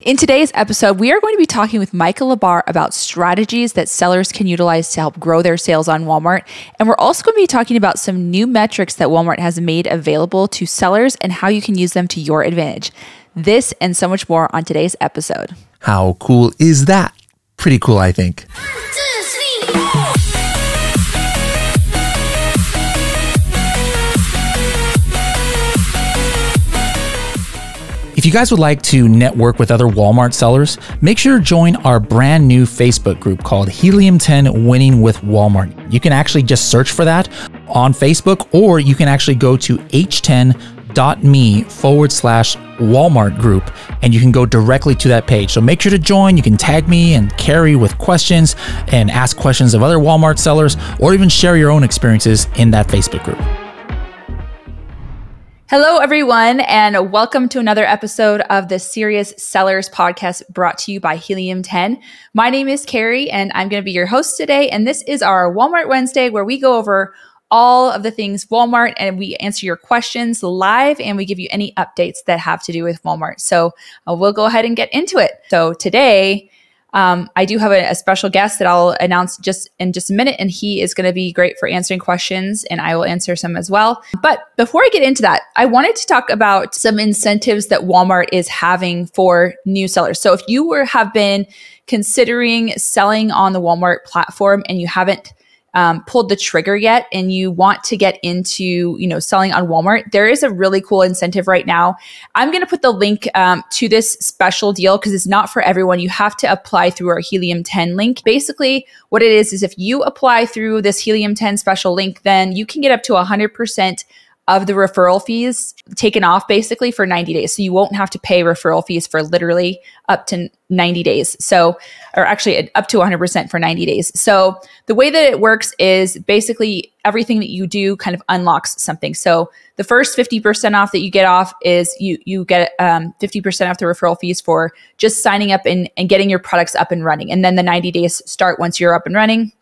In today's episode, we are going to be talking with Michael Lebhar about strategies that sellers can utilize to help grow their sales on Walmart. And we're also going to be talking about some new metrics that Walmart has made available to sellers and how you can use them to your advantage. This and so much more on today's episode. How cool is that? Pretty cool, I think. If you guys would like to network with other Walmart sellers, make sure to join our brand new Facebook group called Helium 10 Winning with Walmart. You can actually just search for that on Facebook, or you can actually go to h10.me forward slash Walmart group and you can go directly to that page. So make sure to join. You can tag me and Carrie with questions and ask questions of other Walmart sellers or even share your own experiences in that Facebook group. Hello, everyone, and welcome to another episode of the Serious Sellers podcast brought to you by Helium 10. My name is Carrie, and I'm going to be your host today. And this is our Walmart Wednesday where we go over all of the things Walmart and we answer your questions live and we give you any updates that have to do with Walmart. So uh, we'll go ahead and get into it. So today, um, I do have a, a, special guest that I'll announce just in just a minute, and he is going to be great for answering questions, and I will answer some as well. But before I get into that, I wanted to talk about some incentives that Walmart is having for new sellers. So if you were have been considering selling on the Walmart platform and you haven't um, pulled the trigger yet and you want to get into you know selling on walmart there is a really cool incentive right now. I'm going to put the link um, to this special deal because it's not for everyone. You have to apply through our helium 10 link. Basically what it is is if you apply through this helium 10 special link then you can get up to 100% of the referral fees taken off basically for 90 days. So you won't have to pay referral fees for literally up to 90 days. So, or actually up to 100% for 90 days. So the way that it works is basically everything that you do kind of unlocks something. So the first 50% off that you get off is you, you get um, 50% off the referral fees for just signing up and, and getting your products up and running. And then the 90 days start once you're up and running.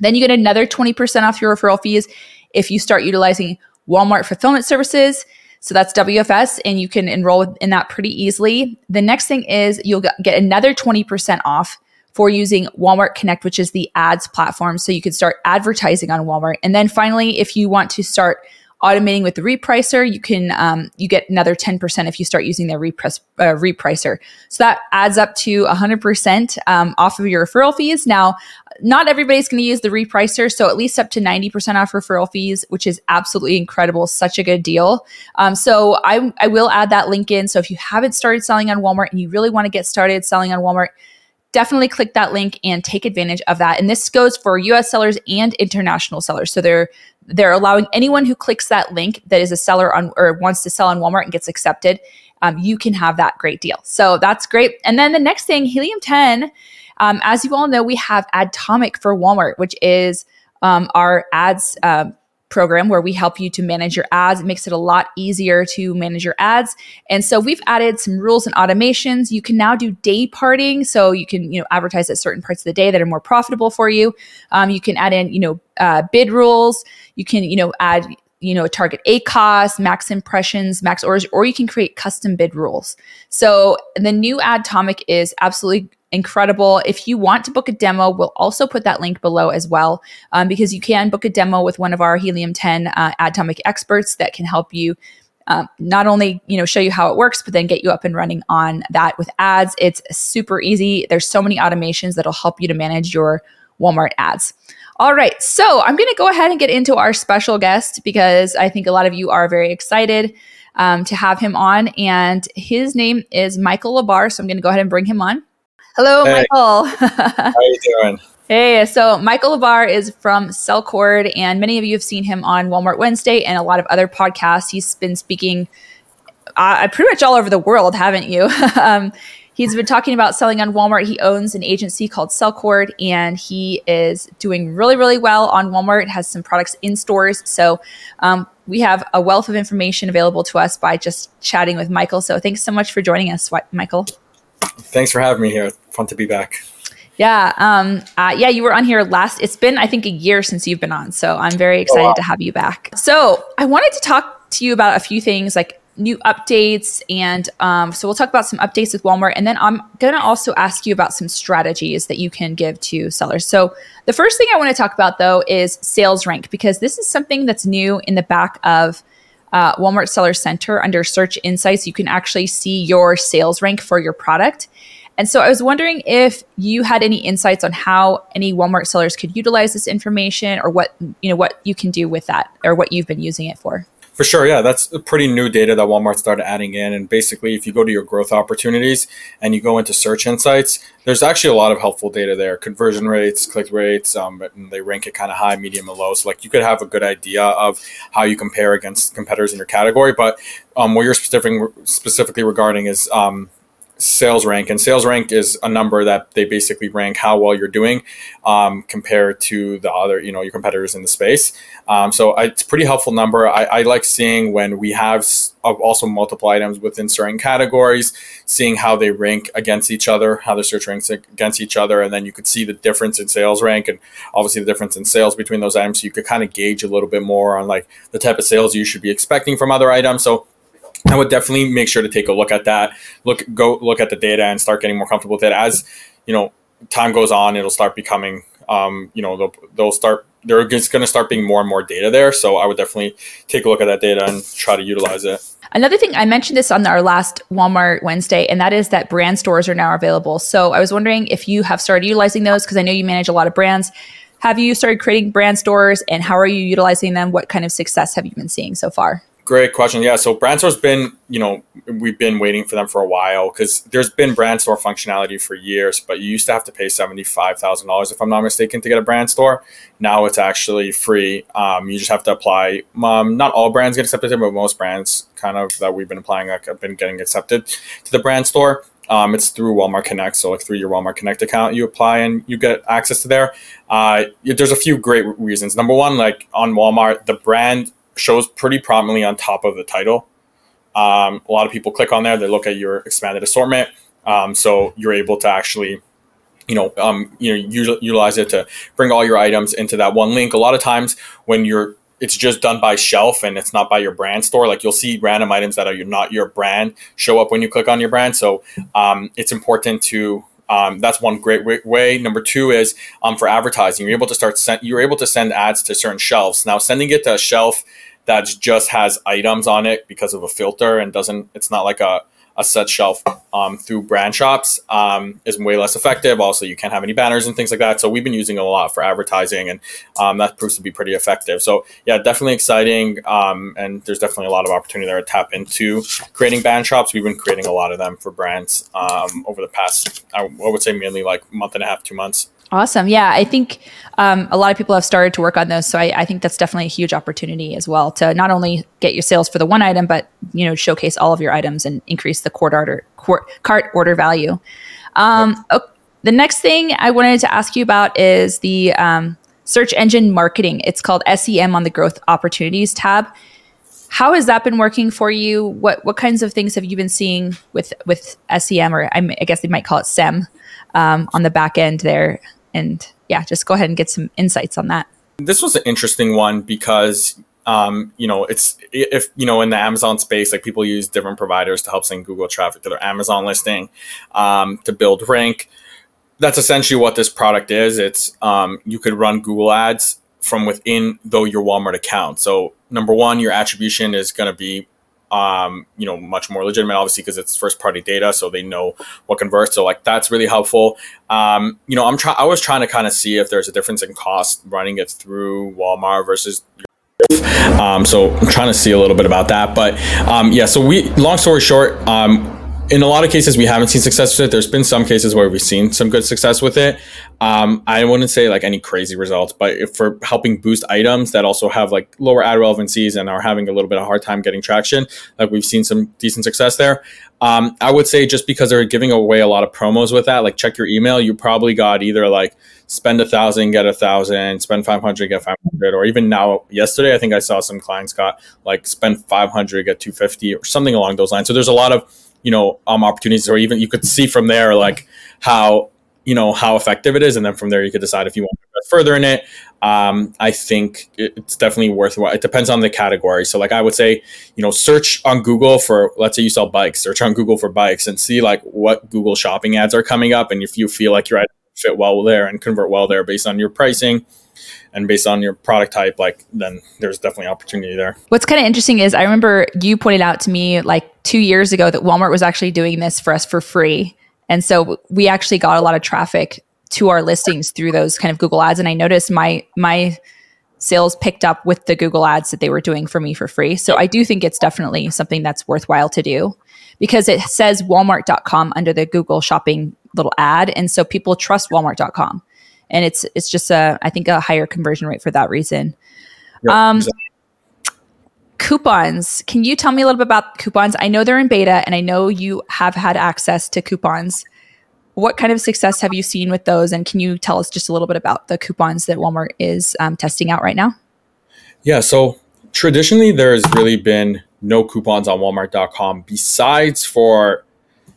Then you get another 20% off your referral fees if you start utilizing Walmart Fulfillment Services. So that's WFS, and you can enroll in that pretty easily. The next thing is you'll get another 20% off for using Walmart Connect, which is the ads platform. So you can start advertising on Walmart. And then finally, if you want to start automating with the repricer, you can um, you get another 10% if you start using their uh, repricer. So that adds up to 100% um, off of your referral fees. Now, not everybody's going to use the repricer, so at least up to 90% off referral fees, which is absolutely incredible. Such a good deal. Um, so I, I will add that link in. So if you haven't started selling on Walmart and you really want to get started selling on Walmart, definitely click that link and take advantage of that. And this goes for US sellers and international sellers. So they're they're allowing anyone who clicks that link that is a seller on or wants to sell on Walmart and gets accepted, um, you can have that great deal. So that's great. And then the next thing, Helium 10 um, as you all know, we have Adtomic for Walmart, which is um, our ads uh, program where we help you to manage your ads. It makes it a lot easier to manage your ads. And so we've added some rules and automations. You can now do day parting, so you can you know advertise at certain parts of the day that are more profitable for you. Um, you can add in you know uh, bid rules. You can you know add you know target ACoS max impressions max orders or you can create custom bid rules so the new adtomic is absolutely incredible. If you want to book a demo, we'll also put that link below as well, um, because you can book a demo with one of our Helium 10 uh, Adtomic experts that can help you. Um, not only you know show you how it works but then get you up and running on that with ads it's super easy there's so many automations that'll help you to manage your walmart ads all right so i'm going to go ahead and get into our special guest because i think a lot of you are very excited um, to have him on and his name is michael Lebhar so i'm going to go ahead and bring him on Hello, hey. Michael. How are you doing? Hey, so Michael Lebhar is from Sellcord, and many of you have seen him on Walmart Wednesday and a lot of other podcasts. He's been speaking uh, pretty much all over the world, haven't you? um, he's been talking about selling on Walmart. He owns an agency called Sellcord, and he is doing really, really well on Walmart. Has some products in stores, so um, we have a wealth of information available to us by just chatting with Michael. So thanks so much for joining us, Michael. Thanks for having me here. Fun to be back. Yeah, um, uh, yeah, you were on here last. It's been, I think, a year since you've been on, so I'm very oh, excited oh, wow. to have you back. So I wanted to talk to you about a few things, like new updates. And um, so we'll talk about some updates with Walmart. And then I'm going to also ask you about some strategies that you can give to sellers. So the first thing I want to talk about, though, is sales rank, because this is something that's new in the back of uh, Walmart Seller Center under Search Insights. You can actually see your sales rank for your product. And so I was wondering if you had any insights on how any Walmart sellers could utilize this information or what, you know, what you can do with that or what you've been using it for. For sure, yeah, that's pretty new data that Walmart started adding in. And basically, if you go to your growth opportunities and you go into search insights, there's actually a lot of helpful data there: conversion rates, click rates. Um, they rank it kind of high, medium, and low. So like you could have a good idea of how you compare against competitors in your category. But um, what you're specific, specifically regarding is um, sales rank and sales rank is a number that they basically rank how well you're doing um, compared to the other you know your competitors in the space. Um, so it's a pretty helpful number. I, I, like seeing when we have also multiple items within certain categories seeing how they rank against each other how the search ranks against each other and then you could see the difference in sales rank and obviously the difference in sales between those items. So you could kind of gauge a little bit more on like the type of sales you should be expecting from other items. So I would definitely make sure to take a look at that. Look, go look at the data and start getting more comfortable with it. As you know, time goes on, it'll start becoming, um, you know, they'll, they'll start. There's going to start being more and more data there. So I would definitely take a look at that data and try to utilize it. Another thing, I mentioned this on our last Walmart Wednesday, and that is that brand stores are now available. So I was wondering if you have started utilizing those because I know you manage a lot of brands. Have you started creating brand stores and how are you utilizing them? What kind of success have you been seeing so far? Great question. Yeah, so Brandstore's been, you know, we've been waiting for them for a while because there's been brand store functionality for years, but you used to have to pay seventy five thousand dollars if I'm not mistaken to get a brand store. Now it's actually free. Um, you just have to apply. Um, not all brands get accepted, but most brands kind of that we've been applying like, have been getting accepted to the brand store. Um, it's through Walmart Connect, so like through your Walmart Connect account, you apply and you get access to there. Uh, there's a few great reasons. Number one, like on Walmart, the brand shows pretty prominently on top of the title. Um, a lot of people click on there, they look at your expanded assortment. Um, so you're able to actually, you know, um, you know, utilize it to bring all your items into that one link. A lot of times when you're it's just done by shelf and it's not by your brand store. Like you'll see random items that are not your brand show up when you click on your brand. So um, it's important to um, that's one great way. Number two is um, for advertising. You're able to start send, you're able to send ads to certain shelves. Now, sending it to a shelf that just has items on it because of a filter and doesn't it's not like a a set shelf um, through brand shops um, is way less effective. Also, you can't have any banners and things like that. So we've been using it a lot for advertising, and um, that proves to be pretty effective. So yeah, definitely exciting, um, and there's definitely a lot of opportunity there to tap into creating brand shops. We've been creating a lot of them for brands um, over the past, I would say, mainly like month and a half, two months. Awesome. Yeah, I think um, a lot of people have started to work on those. So I, I, think that's definitely a huge opportunity as well to not only get your sales for the one item, but you know showcase all of your items and increase the cart order cart order value. Um, okay, the next thing I wanted to ask you about is the um, search engine marketing. It's called SEM on the growth opportunities tab. How has that been working for you? What what kinds of things have you been seeing with with SEM or I, I guess they might call it SEM um, on the back end there? And yeah, just go ahead and get some insights on that. This was an interesting one because um, you know, it's if you know in the Amazon space, like people use different providers to help send Google traffic to their Amazon listing um, to build rank. That's essentially what this product is. It's um, you could run Google ads from within though your Walmart account. So number one, your attribution is going to be um, you know, much more legitimate, obviously, because it's first party data, so they know what converts. So like that's really helpful. Um, you know, I'm trying. I was trying to kind of see if there's a difference in cost running it through Walmart versus. Um, so I'm trying to see a little bit about that, but um, yeah. So we, long story short, um, in a lot of cases we haven't seen success with it. There's been some cases where we've seen some good success with it. Um, i wouldn't say like any crazy results but for helping boost items that also have like lower ad relevancies and are having a little bit of hard time getting traction like we've seen some decent success there. Um, i would say just because they're giving away a lot of promos with that like check your email you probably got either like spend a thousand get a thousand spend 500 get 500 or even now yesterday i think i saw some clients got like spend 500 get 250 or something along those lines. So there's a lot of you know um, opportunities or even you could see from there like how you know how effective it is and then from there you could decide if you want to bit further in it, um, I think it's definitely worthwhile. It depends on the category. So, like I would say, you know, search on Google for, let's say you sell bikes, search on Google for bikes and see like what Google shopping ads are coming up. And if you feel like your ad fit well there and convert well there based on your pricing and based on your product type, like then there's definitely opportunity there. What's kind of interesting is I remember you pointed out to me like two years ago that Walmart was actually doing this for us for free. And so we actually got a lot of traffic to our listings through those kind of Google ads. And I noticed my my sales picked up with the Google ads that they were doing for me for free. So I do think it's definitely something that's worthwhile to do because it says walmart.com under the Google shopping little ad and so people trust walmart.com. And it's it's just a I think a higher conversion rate for that reason. Yep, um, exactly. Coupons. Can you tell me a little bit about coupons? I know they're in beta and I know you have had access to coupons what kind of success have you seen with those? And can you tell us just a little bit about the coupons that Walmart is um, testing out right now? Yeah, so traditionally there's really been no coupons on Walmart.com besides for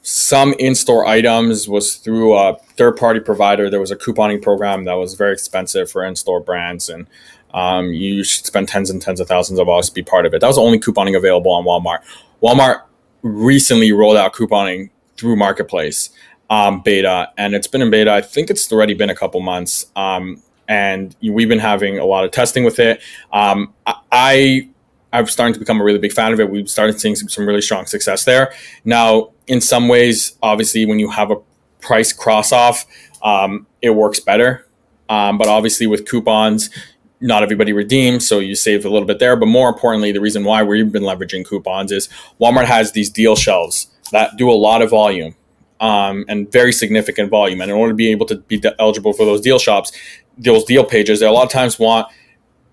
some in-store items was through a third-party provider. There was a couponing program that was very expensive for in-store brands, and um, you should spend tens and tens of thousands of dollars to be part of it. That was the only couponing available on Walmart. Walmart recently rolled out couponing through Marketplace um, beta, and it's been in beta. I think it's already been a couple months, um, and we've been having a lot of testing with it. Um, I I'm starting to become a really big fan of it. We've started seeing some, some really strong success there. Now, in some ways, obviously, when you have a price cross off, um, it works better. Um, but obviously, with coupons, not everybody redeems, so you save a little bit there. But more importantly, the reason why we've been leveraging coupons is Walmart has these deal shelves that do a lot of volume um, and very significant volume. And in order to be able to be eligible for those deal shops, those deal pages, they a lot of times want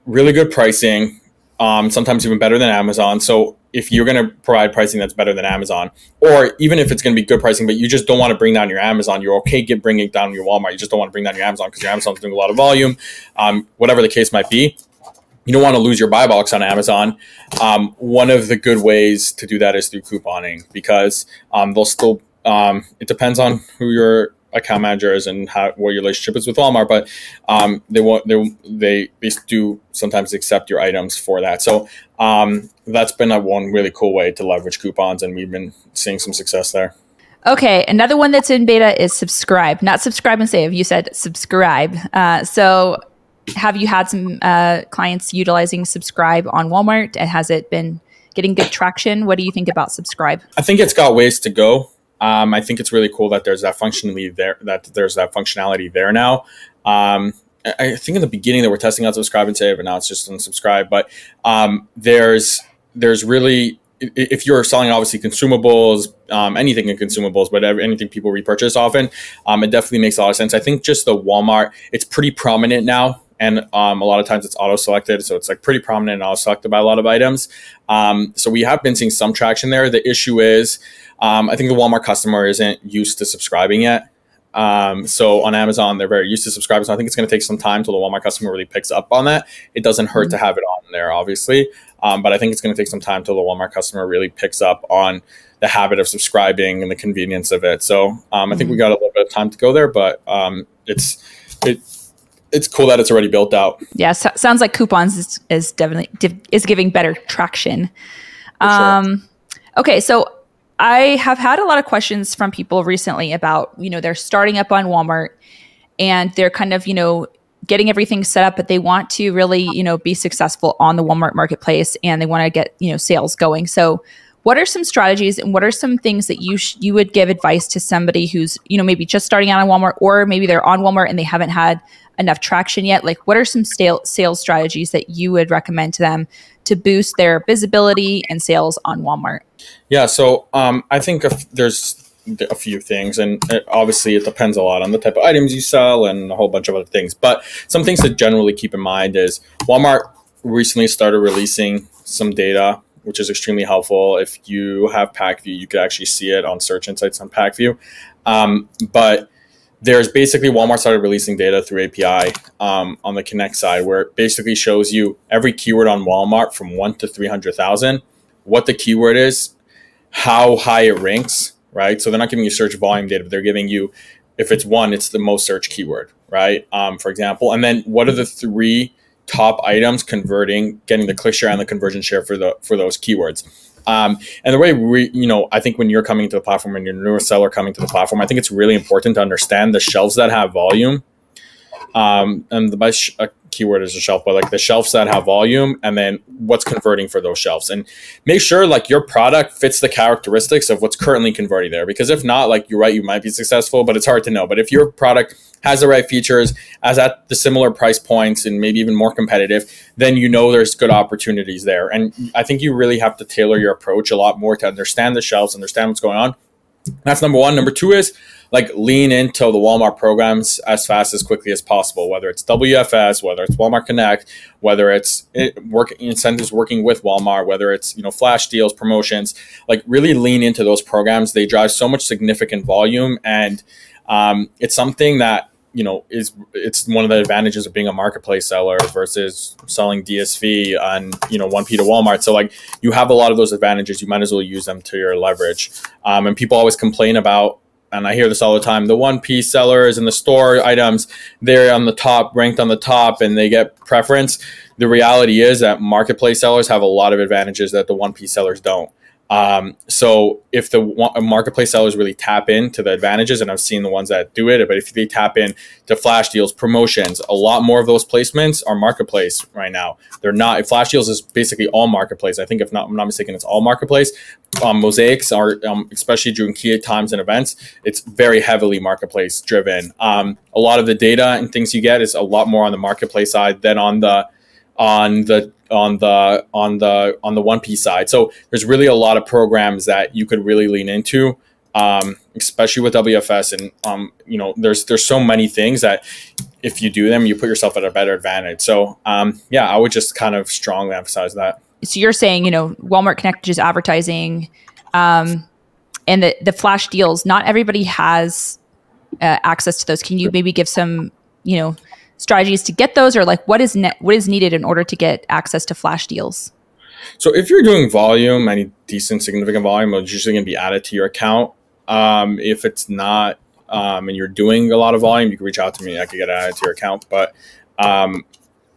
really good pricing, um, sometimes even better than Amazon. So if you're going to provide pricing that's better than Amazon, or even if it's going to be good pricing, but you just don't want to bring down your Amazon, you're okay get bringing down your Walmart. You just don't want to bring down your Amazon because your Amazon's doing a lot of volume, um, whatever the case might be. You don't want to lose your buy box on Amazon. Um, one of the good ways to do that is through couponing because um, they'll still um, it depends on who your account manager is and how what your relationship is with Walmart, but um, they want they they they do sometimes accept your items for that. So um, that's been a one really cool way to leverage coupons, and we've been seeing some success there. Okay, another one that's in beta is subscribe, not subscribe and save. You said subscribe. Uh, so have you had some uh, clients utilizing subscribe on Walmart, and has it been getting good traction? What do you think about subscribe? I think it's got ways to go. Um, I think it's really cool that there's that functionality there. That there's that functionality there now. Um, I think in the beginning they were testing out subscribe and save, and now it's just unsubscribe. But um, there's there's really if you're selling obviously consumables, um, anything in consumables, but anything people repurchase often, um, it definitely makes a lot of sense. I think just the Walmart, it's pretty prominent now. And um, a lot of times it's auto selected. So it's like pretty prominent and auto selected by a lot of items. Um, so we have been seeing some traction there. The issue is um, I think the Walmart customer isn't used to subscribing yet. Um, so on Amazon, they're very used to subscribing. So I think it's going to take some time till the Walmart customer really picks up on that. It doesn't hurt mm-hmm. to have it on there, obviously, um, but I think it's going to take some time till the Walmart customer really picks up on the habit of subscribing and the convenience of it. So um, I think we mm-hmm. got a little bit of time to go there, but um, it's it it's cool that it's already built out. Yeah, so, sounds like coupons is, is definitely is giving better traction. Sure. Um, okay, so I have had a lot of questions from people recently about, you know, they're starting up on Walmart and they're kind of, you know, getting everything set up, but they want to really, you know, be successful on the Walmart marketplace and they want to get, you know, sales going. So, what are some strategies and what are some things that you sh- you would give advice to somebody who's, you know, maybe just starting out on Walmart or maybe they're on Walmart and they haven't had enough traction yet? Like, what are some sales strategies that you would recommend to them to boost their visibility and sales on Walmart? Yeah, so um, I think if there's a few things, and it, obviously it depends a lot on the type of items you sell and a whole bunch of other things. But some things to generally keep in mind is Walmart recently started releasing some data, which is extremely helpful. If you have Pacvue, you could actually see it on Search Insights on Pacvue. Um, but there's basically Walmart started releasing data through API um, on the Connect side, where it basically shows you every keyword on Walmart from one to three hundred thousand, what the keyword is, how high it ranks, right? So they're not giving you search volume data, but they're giving you, if it's one, it's the most search keyword, right? Um, for example, and then what are the three top items converting, getting the click share and the conversion share for the for those keywords. Um, and the way we, you know, I think when you're coming to the platform and you're a newer seller coming to the platform, I think it's really important to understand the shelves that have volume. Um, and the best sh- keyword is a shelf, but like the shelves that have volume and then what's converting for those shelves. And make sure like your product fits the characteristics of what's currently converting there. Because if not, like you're right, you might be successful, but it's hard to know. But if your product has the right features, as at the similar price points and maybe even more competitive, then you know there's good opportunities there. And I think you really have to tailor your approach a lot more to understand the shelves, understand what's going on. That's number one. Number two is like lean into the Walmart programs as fast as quickly as possible, whether it's WFS, whether it's Walmart Connect, whether it's it, work incentives working with Walmart, whether it's you know flash deals, promotions, like really lean into those programs. They drive so much significant volume, and um, it's something that you know is it's one of the advantages of being a marketplace seller versus selling DSV on you know 1P to Walmart. So like you have a lot of those advantages. You might as well use them to your leverage. Um, and people always complain about and I hear this all the time. The 1P sellers and the store items, they're on the top, ranked on the top, and they get preference. The reality is that marketplace sellers have a lot of advantages that the 1P sellers don't. Um, so if the marketplace sellers really tap into the advantages, and I've seen the ones that do it, but if they tap in to flash deals, promotions, a lot more of those placements are marketplace right now. They're not. Flash deals is basically all marketplace. I think if not, I'm not mistaken, it's all marketplace. Um, mosaics are, um, especially during key times and events, it's very heavily marketplace driven. Um, a lot of the data and things you get is a lot more on the marketplace side than on the on the on the on the on the 1P side. So there's really a lot of programs that you could really lean into, um, especially with WFS. And um, you know, there's there's so many things that if you do them, you put yourself at a better advantage. So um, yeah, I would just kind of strongly emphasize that. So you're saying you know Walmart Connect is advertising, um, and the the flash deals. Not everybody has uh, access to those. Can you maybe give some you know strategies to get those or like what is ne- what is needed in order to get access to flash deals so if you're doing volume any decent significant volume it's usually going to be added to your account um, if it's not um, and you're doing a lot of volume you can reach out to me i could get added to your account but um,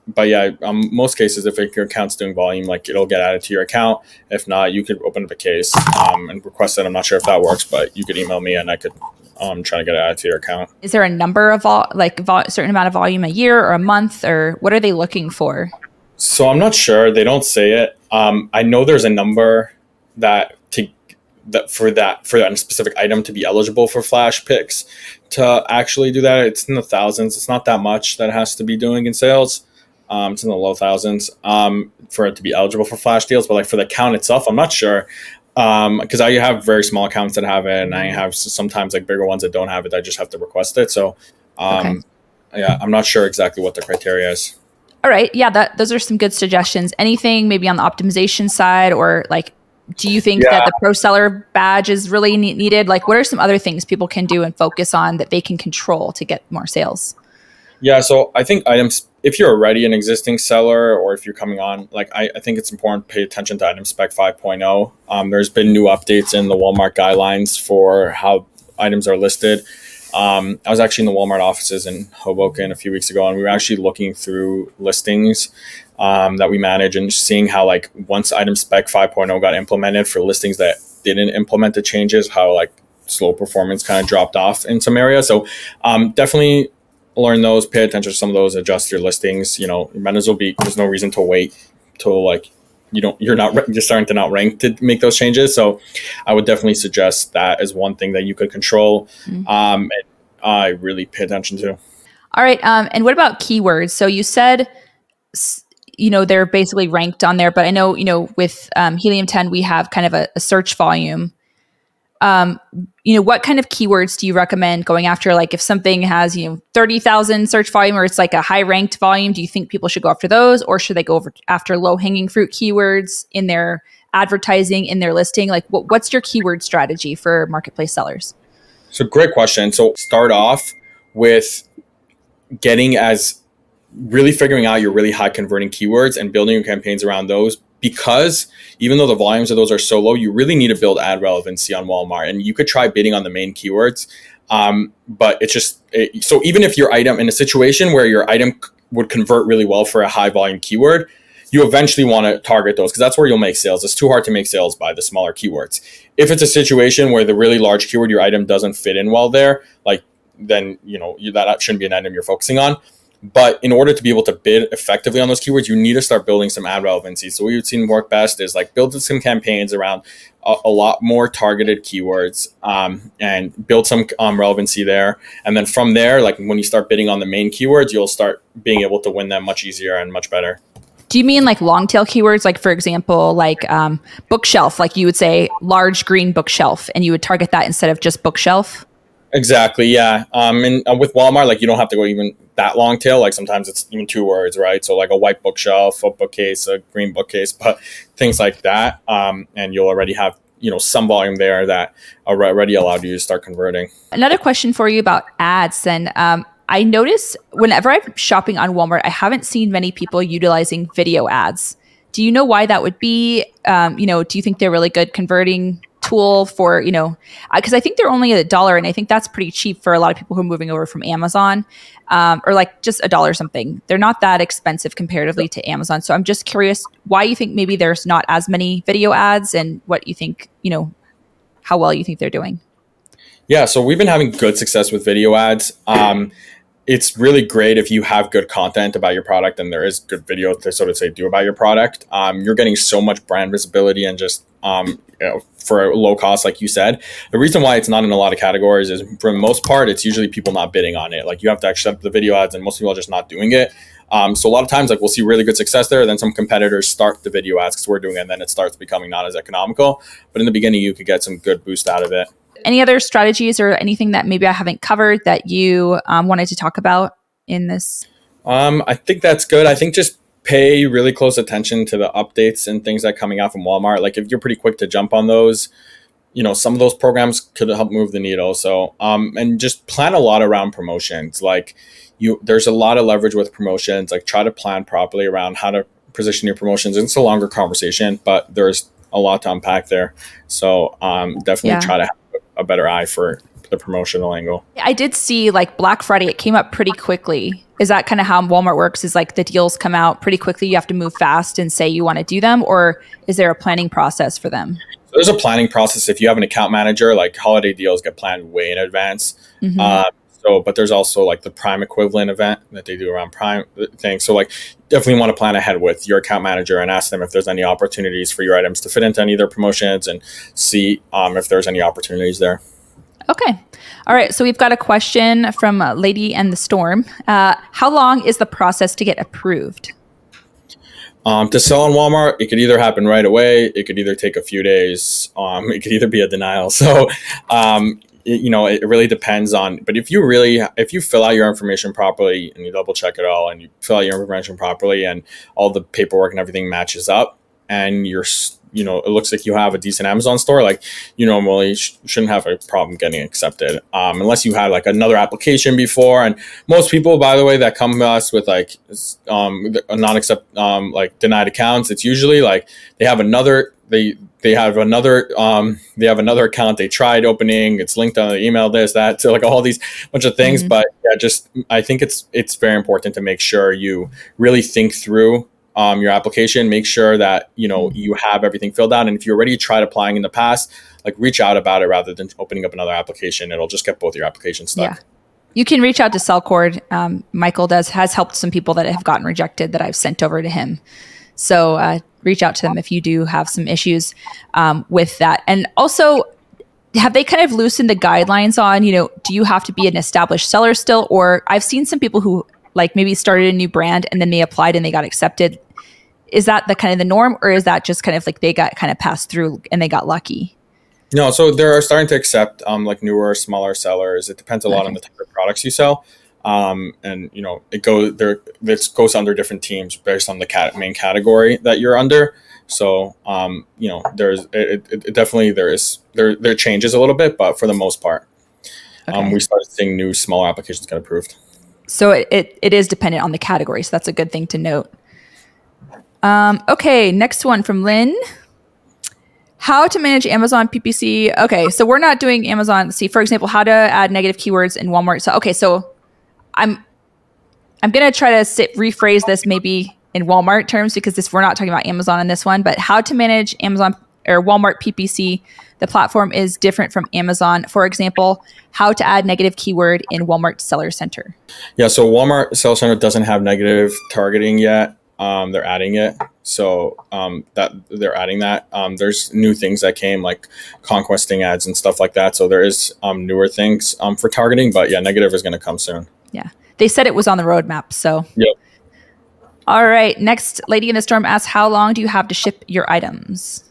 but yeah, um, most cases, if your account's doing volume, like it'll get added to your account. If not, you could open up a case um, and request it. I'm not sure if that works, but you could email me and I could um, trying to get it added to your account. Is there a number of vol- like a certain amount of volume a year or a month, or what are they looking for? So I'm not sure. They don't say it. Um, I know there's a number that to that for that for that specific item to be eligible for flash picks to actually do that. It's in the thousands. It's not that much that has to be doing in sales. Um, it's in the low thousands um, for it to be eligible for flash deals. But like for the account itself, I'm not sure because um, I have very small accounts that have it, and I have sometimes like bigger ones that don't have it. I just have to request it. So, um, okay. yeah, I'm not sure exactly what the criteria is. All right, yeah, that those are some good suggestions. Anything maybe on the optimization side, or like, do you think yeah. that the pro seller badge is really ne- needed? Like, what are some other things people can do and focus on that they can control to get more sales? Yeah, so I think items if you're already an existing seller or if you're coming on, like I, I think it's important to pay attention to item spec 5.0. Um, there's been new updates in the Walmart guidelines for how items are listed. Um, I was actually in the Walmart offices in Hoboken a few weeks ago, and we were actually looking through listings um, that we manage and seeing how like once item spec 5.0 got implemented for listings that didn't implement the changes, how like slow performance kind of dropped off in some areas. So um, definitely learn those, pay attention to some of those, adjust your listings. You know, you might as well be. There's no reason to wait till like you don't you're not you're starting to not rank to make those changes. So I would definitely suggest that as one thing that you could control. Mm-hmm. Um, and I really pay attention to. All right. Um, and what about keywords? So you said you know they're basically ranked on there but i know you know with um, helium 10 we have kind of a, a search volume um, you know, what kind of keywords do you recommend going after? Like if something has, you know, 30,000 search volume or it's like a high ranked volume, do you think people should go after those or should they go after low hanging fruit keywords in their advertising, in their listing? Like what, what's your keyword strategy for marketplace sellers? So great question. So start off with getting as really figuring out your really high converting keywords and building your campaigns around those because even though the volumes of those are so low, you really need to build ad relevancy on Walmart. And you could try bidding on the main keywords. Um, but it's just it, so even if your item in a situation where your item would convert really well for a high volume keyword, you eventually want to target those because that's where you'll make sales. It's too hard to make sales by the smaller keywords. If it's a situation where the really large keyword your item doesn't fit in well there, like then you know you, that shouldn't be an item you're focusing on. But in order to be able to bid effectively on those keywords, you need to start building some ad relevancy. So what you've seen work best is like build some campaigns around a, a lot more targeted keywords um, and build some um, relevancy there. And then from there, like when you start bidding on the main keywords, you'll start being able to win them much easier and much better. Do you mean like long tail keywords, like for example, like um, bookshelf? Like you would say large green bookshelf, and you would target that instead of just bookshelf. Exactly. Yeah. Um, and uh, with Walmart, like you don't have to go even that long tail. Like sometimes it's even two words, right? So like a white bookshelf, a bookcase, a green bookcase, but things like that. Um, and you'll already have you know some volume there that already allowed you to start converting. Another question for you about ads. Then um, I notice whenever I'm shopping on Walmart, I haven't seen many people utilizing video ads. Do you know why that would be? Um, you know, do you think they're really good converting tool for you know because i think they're only a dollar and i think that's pretty cheap for a lot of people who are moving over from amazon um, or like just a dollar something. They're not that expensive comparatively to amazon. So i'm just curious why you think maybe there's not as many video ads and what you think you know how well you think they're doing. Yeah so we've been having good success with video ads. Um, it's really great if you have good content about your product and there is good video to sort of say do about your product. Um, you're getting so much brand visibility and just um, you know, for low cost, like you said. The reason why it's not in a lot of categories is for the most part, it's usually people not bidding on it. Like you have to accept the video ads, and most people are just not doing it. Um, so a lot of times, like we'll see really good success there. Then some competitors start the video ads because we're doing it, and then it starts becoming not as economical. But in the beginning, you could get some good boost out of it any other strategies or anything that maybe I haven't covered that you um, wanted to talk about in this? Um, I think that's good. I think just pay really close attention to the updates and things that are coming out from Walmart. Like if you're pretty quick to jump on those, you know, some of those programs could help move the needle. So, um, and just plan a lot around promotions. Like you, there's a lot of leverage with promotions. Like try to plan properly around how to position your promotions. It's a longer conversation, but there's a lot to unpack there. So, um, definitely yeah. try to have a better eye for the promotional angle. I did see like Black Friday, it came up pretty quickly. Is that kind of how Walmart works? Is like the deals come out pretty quickly, you have to move fast and say you want to do them, or is there a planning process for them? So there's a planning process. If you have an account manager, like holiday deals get planned way in advance. Mm-hmm. Uh, so, but there's also like the Prime equivalent event that they do around Prime thing. So, like, definitely want to plan ahead with your account manager and ask them if there's any opportunities for your items to fit into any of their promotions and see um, if there's any opportunities there. Okay. All right. So we've got a question from uh, Lady and the Storm. Uh, how long is the process to get approved? Um, to sell on Walmart, it could either happen right away. It could either take a few days. Um, it could either be a denial. So, um, it, you know, it really depends on. But if you really, if you fill out your information properly and you double check it all, and you fill out your information properly, and all the paperwork and everything matches up, and you're you know it looks like you have a decent Amazon store, like you normally sh- shouldn't have a problem getting accepted, um, unless you had like another application before. And most people, by the way, that come to us with like um, non accept um, like denied accounts, it's usually like they have another they they have another um, they have another account they tried opening it's linked on the email this that so like all these bunch of things mm-hmm. but yeah just i think it's it's very important to make sure you really think through um, your application, make sure that you know you have everything filled out. And if you already tried applying in the past, like reach out about it rather than opening up another application. It'll just get both your applications stuck. Yeah. You can reach out to SellCord. Um, Michael does has helped some people that have gotten rejected that I've sent over to him. So uh, reach out to them if you do have some issues um, with that. And also, have they kind of loosened the guidelines on you know do you have to be an established seller still or i've seen some people who like maybe started a new brand and then they applied and they got accepted is that the kind of the norm or is that just kind of like they got kind of passed through and they got lucky? No so they're starting to accept um, like newer smaller sellers. It depends a lot okay. on the type of products you sell. Um, and you know it goes there this goes under different teams based on the cat, main category that you're under. So um, you know there's it, it, definitely there is there there changes a little bit but for the most part um, okay. um, we started seeing new smaller applications get approved. So it, it, it is dependent on the category so that's a good thing to note um, okay, next one from Lynn. How to manage Amazon PPC. Okay, so we're not doing Amazon. See, for example, how to add negative keywords in Walmart. So okay, so I'm I'm gonna try to sit, rephrase this maybe in Walmart terms because this we're not talking about Amazon in this one, but how to manage Amazon or Walmart PPC. The platform is different from Amazon. For example, how to add negative keyword in Walmart Seller Center. Yeah, so Walmart Seller Center doesn't have negative targeting yet. Um, they're adding it, so um, that they're adding that. Um, there's new things that came like conquesting ads and stuff like that. So there is um, newer things um, for targeting, but yeah, negative is going to come soon. Yeah, they said it was on the roadmap. So Yep. All right. Next, Lady in the Storm asks, "How long do you have to ship your items?"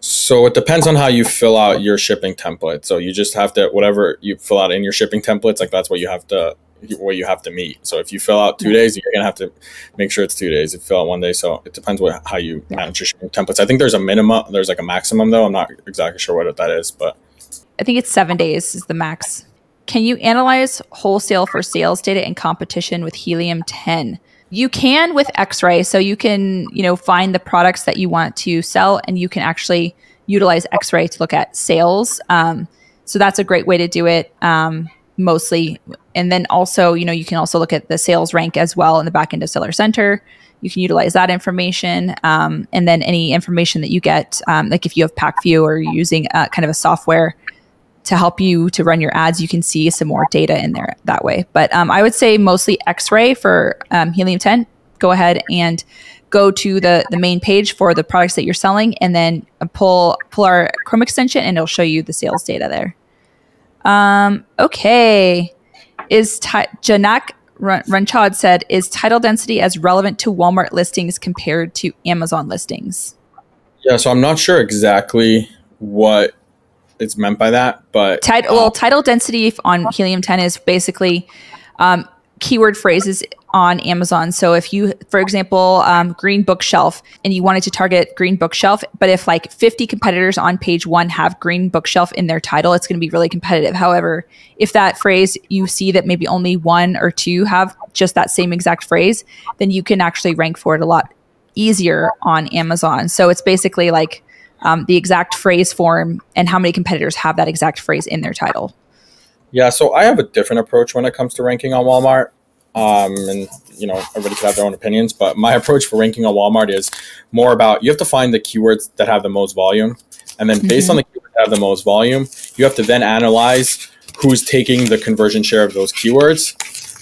So it depends on how you fill out your shipping template. So you just have to whatever you fill out in your shipping templates, like that's what you have to what you have to meet. So if you fill out two days, you're gonna have to make sure it's two days. If you fill out one day, so it depends what how you Yeah. manage your templates. I think there's a minimum, there's like a maximum though. I'm not exactly sure what that is, but I think it's seven days is the max. Can you analyze wholesale for sales data in competition with Helium 10? You can with X-ray, so you can you know find the products that you want to sell, and you can actually utilize X-ray to look at sales. Um, so that's a great way to do it. Um, mostly, and then also you know you can also look at the sales rank as well in the back end of Seller Center. You can utilize that information, um, and then any information that you get, um, like if you have Pacvue or you're using uh, kind of a software to help you to run your ads, you can see some more data in there that way. But um, I would say mostly X-ray for um, Helium 10. Go ahead and go to the the main page for the products that you're selling, and then uh, pull pull our Chrome extension, and it'll show you the sales data there. Um, okay, is ti- Janak Runchad said is title density as relevant to Walmart listings compared to Amazon listings? yeah. So I'm not sure exactly what it's meant by that, but Tit- well, title density on Helium 10 is basically um, keyword phrases on Amazon. So if you, for example, um, green bookshelf, and you wanted to target green bookshelf, but if like 50 competitors on page one have green bookshelf in their title, it's going to be really competitive. However, if that phrase you see that maybe only one or two have just that same exact phrase, then you can actually rank for it a lot easier on Amazon. So it's basically like um, the exact phrase form and how many competitors have that exact phrase in their title. Yeah, so I have a different approach when it comes to ranking on Walmart. Um, and you know, everybody could have their own opinions, but my approach for ranking on Walmart is more about you have to find the keywords that have the most volume, and then based on the keywords that have the most volume, you have to then analyze who's taking the conversion share of those keywords,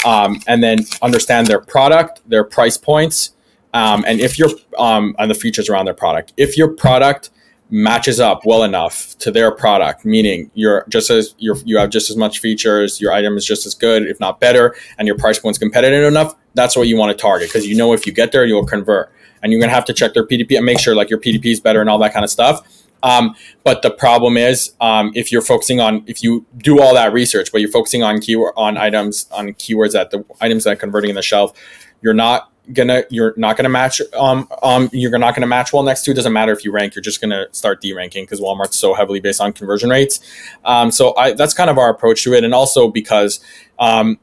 um, and then understand their product, their price points, um, and if your um, and the features around their product. If your product matches up well enough to their product, meaning you're just as you're, you have just as much features, your item is just as good, if not better, and your price point's competitive enough, that's what you want to target because you know if you get there, you'll convert. And you're gonna have to check their PDP and make sure like your PDP is better and all that kind of stuff. Um, but the problem is, um, if you're focusing on, if you do all that research, but you're focusing on keyword on items on keywords that the items that are converting in the shelf, you're not gonna you're not gonna match um um you're not gonna match well next to it doesn't matter if you rank you're just gonna start deranking because walmart's so heavily based on conversion rates. Um so i that's kind of our approach to it and also because um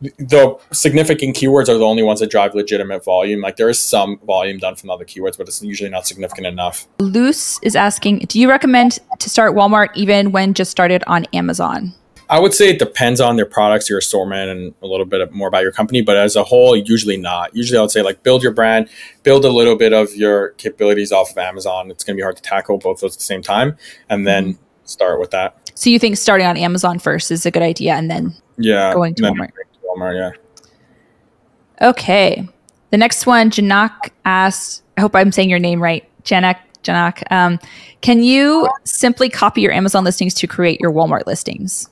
the significant keywords are the only ones that drive legitimate volume. Like there is some volume done from other keywords but it's usually not significant enough. Luce is asking, do you recommend to start Walmart even when just started on Amazon? I would say it depends on their products, your assortment, and a little bit more about your company. But as a whole, usually not. Usually, I would say like build your brand, build a little bit of your capabilities off of Amazon. It's going to be hard to tackle both those at the same time, and then start with that. So you think starting on Amazon first is a good idea and then Yeah, Going to Walmart. Walmart, yeah. Okay. The next one, Janak asked, I hope I'm saying your name right. Janak, Janak, um, can you simply copy your Amazon listings to create your Walmart listings?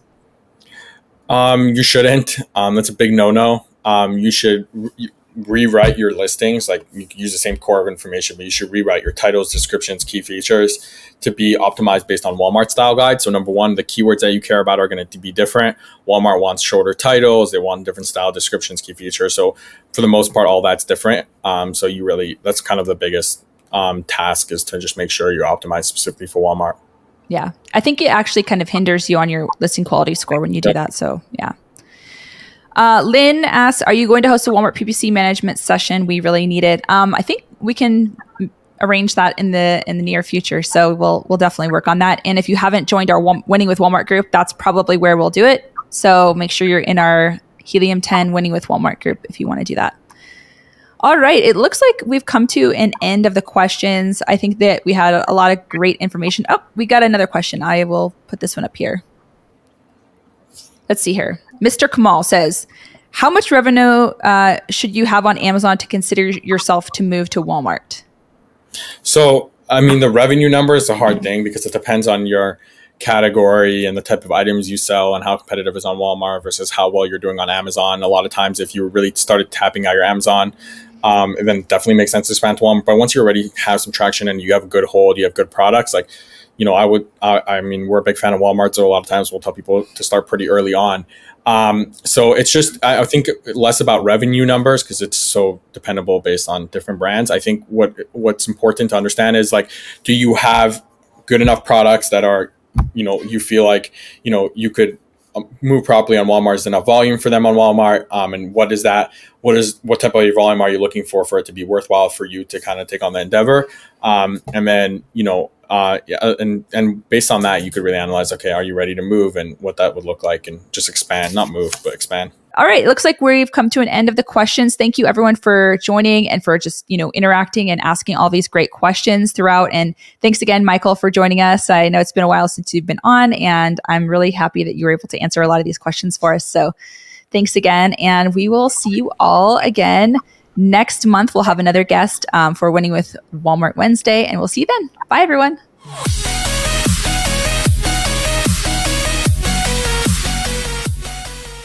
Um, you shouldn't. Um, that's a big no-no. Um, you should re- rewrite your listings. Like you use the same core of information, but you should rewrite your titles, descriptions, key features to be optimized based on Walmart style guide. So number one, the keywords that you care about are going to be different. Walmart wants shorter titles. They want different style descriptions, key features. So for the most part, all that's different. Um, so you really, that's kind of the biggest um, task is to just make sure you're optimized specifically for Walmart. Yeah. I think it actually kind of hinders you on your listing quality score when you do that. So, yeah. Uh, Lynn asks, "Are you going to host a Walmart PPC management session? We really need it." Um, I think we can arrange that in the in the near future. So we'll we'll definitely work on that. And if you haven't joined our Winning with Walmart group, that's probably where we'll do it. So make sure you're in our Helium 10 Winning with Walmart group if you want to do that. All right, it looks like we've come to an end of the questions. I think that we had a lot of great information. Oh, we got another question. I will put this one up here. Let's see here. Mr. Kamal says, "How much revenue uh, should you have on Amazon to consider yourself to move to Walmart?" So, I mean, the revenue number is a hard thing because it depends on your category and the type of items you sell and how competitive is on Walmart versus how well you're doing on Amazon. A lot of times, if you really started tapping out your Amazon, um, then definitely makes sense to expand to Walmart. But once you already have some traction and you have a good hold, you have good products, like, you know, I would, I, I mean, we're a big fan of Walmart. So a lot of times we'll tell people to start pretty early on. Um, so it's just, I, I think less about revenue numbers because it's so dependable based on different brands. I think what, what's important to understand is like, do you have good enough products that are, you know, you feel like, you know, you could move properly on Walmart is enough volume for them on Walmart, um, and what is that? What is what type of volume are you looking for for it to be worthwhile for you to kind of take on the endeavor? Um, and then you know, uh, uh, and and based on that, you could really analyze. Okay, are you ready to move, and what that would look like, and just expand, not move, but expand. All right, looks like we've come to an end of the questions. Thank you everyone for joining and for just, you know, interacting and asking all these great questions throughout. And thanks again, Michael, for joining us. I know it's been a while since you've been on, and I'm really happy that you were able to answer a lot of these questions for us. So thanks again. And we will see you all again next month. We'll have another guest um, for Winning with Walmart Wednesday, and we'll see you then. Bye, everyone.